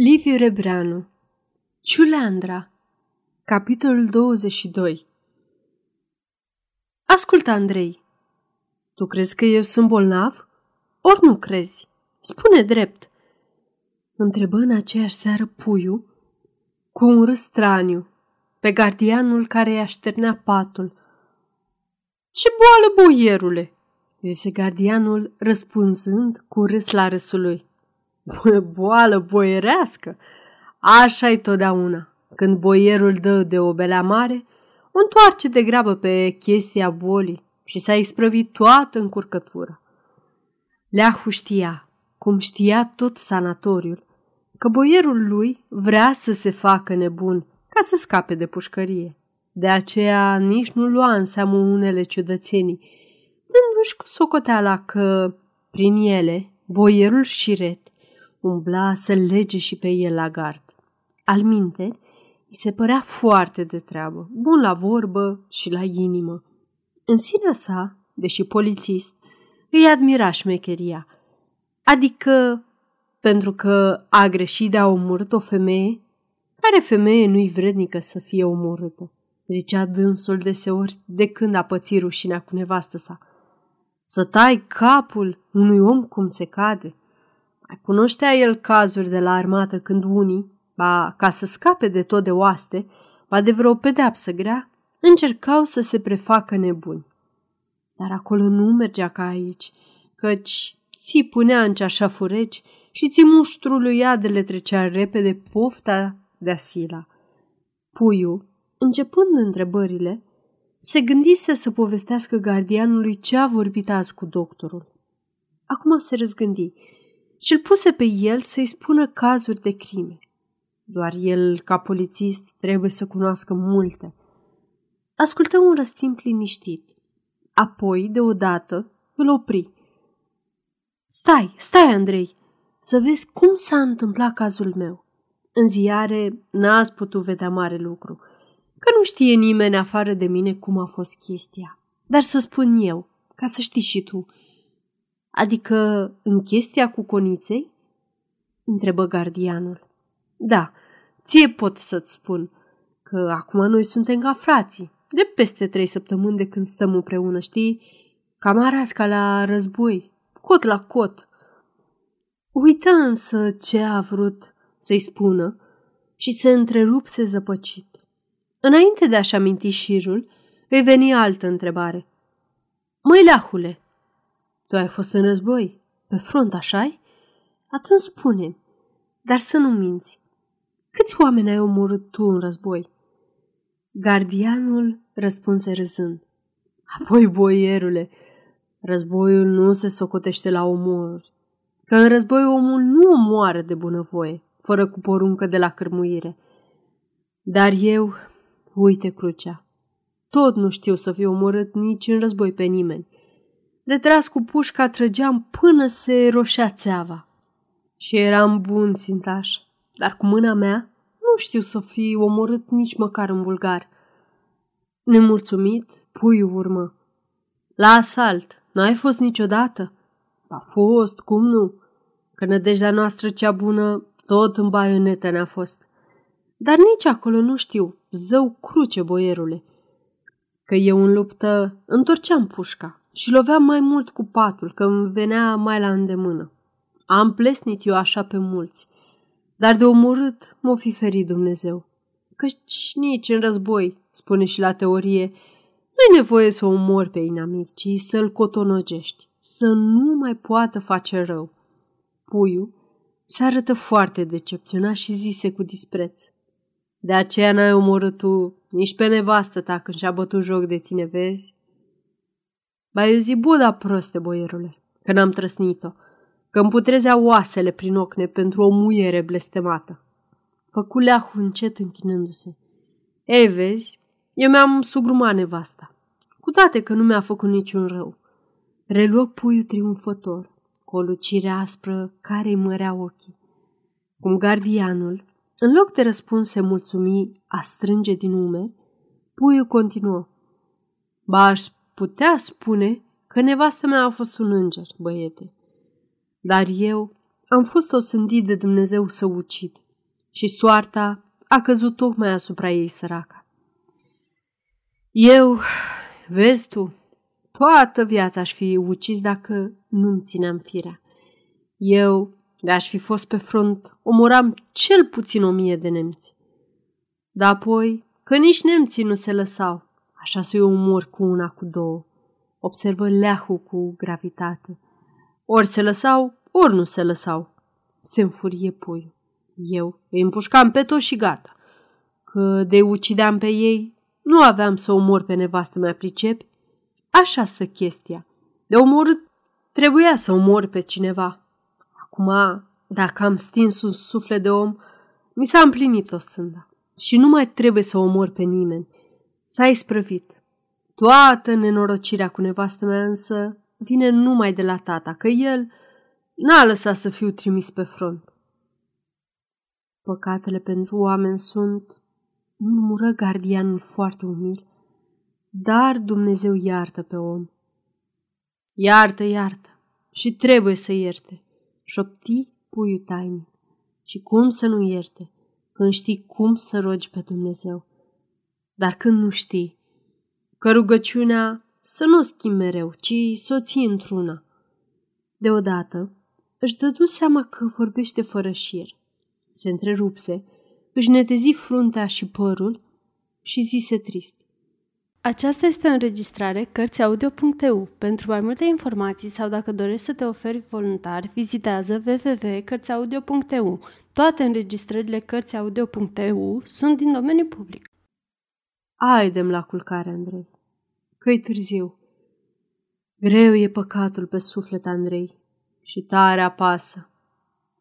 Liviu Rebreanu Ciuleandra Capitolul 22 Ascultă, Andrei, tu crezi că eu sunt bolnav? Ori nu crezi? Spune drept. Întrebă în aceeași seară puiul cu un râs straniu pe gardianul care i-a șternea patul. Ce boală, boierule? zise gardianul răspunzând cu râs la râsul lui. Boală boierească! așa e totdeauna. Când boierul dă de o belea mare, o întoarce de grabă pe chestia bolii și s-a isprăvit toată încurcătura. Leahu știa, cum știa tot sanatoriul, că boierul lui vrea să se facă nebun ca să scape de pușcărie. De aceea nici nu lua în seamă unele ciudățenii, dându-și cu socoteala că, prin ele, boierul șiret umbla să lege și pe el la gard. Al minte, îi se părea foarte de treabă, bun la vorbă și la inimă. În sinea sa, deși polițist, îi admira șmecheria, adică pentru că a greșit de a omorât o femeie, care femeie nu-i vrednică să fie omorâtă, zicea dânsul deseori de când a pățit rușinea cu nevastă sa. Să tai capul unui om cum se cade, mai cunoștea el cazuri de la armată când unii, ba ca să scape de tot de oaste, ba de vreo pedeapsă grea, încercau să se prefacă nebuni. Dar acolo nu mergea ca aici, căci ți punea în ceașa fureci și ți muștrului le trecea repede pofta de asila. Puiul, începând întrebările, se gândise să povestească gardianului ce a vorbit azi cu doctorul. Acum se răzgândi și îl puse pe el să-i spună cazuri de crime. Doar el, ca polițist, trebuie să cunoască multe. Ascultă un răstimp liniștit. Apoi, deodată, îl opri. Stai, stai, Andrei, să vezi cum s-a întâmplat cazul meu. În ziare n-ați putut vedea mare lucru, că nu știe nimeni afară de mine cum a fost chestia. Dar să spun eu, ca să știi și tu, Adică în chestia cu coniței? Întrebă gardianul. Da, ție pot să-ți spun că acum noi suntem ca frații, de peste trei săptămâni de când stăm împreună, știi? Camarasca la război, cot la cot. Uită însă ce a vrut să-i spună și se întrerupse zăpăcit. Înainte de a-și aminti șirul, îi veni altă întrebare. Măi, leahule, tu ai fost în război, pe front, așa Atunci spune dar să nu minți. Câți oameni ai omorât tu în război? Gardianul răspunse râzând. Apoi, boierule, războiul nu se socotește la omoruri, că în război omul nu omoară de bunăvoie, fără cu poruncă de la cărmuire. Dar eu, uite crucea, tot nu știu să fiu omorât nici în război pe nimeni. De tras cu pușca trăgeam până se roșea țeava. Și eram bun țintaș, dar cu mâna mea nu știu să fi omorât nici măcar în bulgar. Nemulțumit, puiul urmă. La asalt, n-ai fost niciodată? A fost, cum nu? Că nădejdea noastră cea bună tot în baionetă ne-a fost. Dar nici acolo nu știu, zău cruce, boierule. Că eu în luptă întorceam pușca, și loveam mai mult cu patul, că îmi venea mai la îndemână. Am plesnit eu așa pe mulți, dar de omorât m-o fi ferit Dumnezeu. Căci nici în război, spune și la teorie, nu e nevoie să omori pe inamic, ci să-l cotonogești, să nu mai poată face rău. Puiul se arătă foarte decepționat și zise cu dispreț. De aceea n-ai omorât tu nici pe nevastă ta când și-a bătut joc de tine, vezi? Ba eu zi buda proste, boierule, că n-am trăsnit-o, că îmi putrezea oasele prin ocne pentru o muiere blestemată. Făcu leahul încet închinându-se. Ei, vezi, eu mi-am sugrumat nevasta, cu toate că nu mi-a făcut niciun rău. Reluă puiul triumfător, cu o lucire aspră care îi mărea ochii. Cum gardianul, în loc de răspuns se mulțumi a strânge din ume, puiul continuă. Ba, aș putea spune că nevastă mea a fost un înger, băiete. Dar eu am fost osândit de Dumnezeu să ucid și soarta a căzut tocmai asupra ei săraca. Eu, vezi tu, toată viața aș fi ucis dacă nu-mi țineam firea. Eu, de aș fi fost pe front, omoram cel puțin o mie de nemți. Dar apoi, că nici nemții nu se lăsau, așa să-i omor cu una, cu două, observă leahul cu gravitate. Ori se lăsau, ori nu se lăsau. Se înfurie puiul. Eu îi împușcam pe toți și gata. Că de ucideam pe ei, nu aveam să omor pe nevastă mea pricepi. Așa stă chestia. De omorât trebuia să omor pe cineva. Acum, dacă am stins un suflet de om, mi s-a împlinit o sânda. Și nu mai trebuie să omor pe nimeni. S-a isprăvit. Toată nenorocirea cu nevastă mea însă vine numai de la tata, că el n-a lăsat să fiu trimis pe front. Păcatele pentru oameni sunt, murmură gardianul foarte umil, dar Dumnezeu iartă pe om. Iartă, iartă și trebuie să ierte, șopti puiul tainic. Și cum să nu ierte, când știi cum să rogi pe Dumnezeu. Dar când nu știi, că rugăciunea să nu schimbi mereu, ci să o ții într-una. Deodată își dădu seama că vorbește fără șir. Se întrerupse, își netezi fruntea și părul și zise trist. Aceasta este o înregistrare Cărțiaudio.eu. Pentru mai multe informații sau dacă dorești să te oferi voluntar, vizitează www.cărțiaudio.eu. Toate înregistrările Cărțiaudio.eu sunt din domeniu public. Aidem la culcare, Andrei, că-i târziu. Greu e păcatul pe suflet, Andrei, și tare apasă.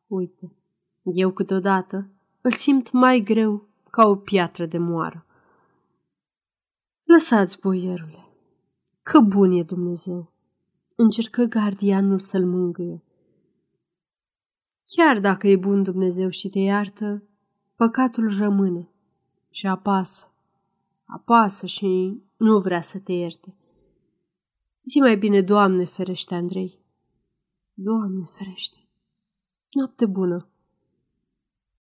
Uite, eu câteodată îl simt mai greu ca o piatră de moară. Lăsați, boierule, că bun e Dumnezeu. Încercă gardianul să-l mângâie. Chiar dacă e bun Dumnezeu și te iartă, păcatul rămâne și apasă. Apasă și nu vrea să te ierte. Zi mai bine, Doamne ferește, Andrei. Doamne ferește. Noapte bună.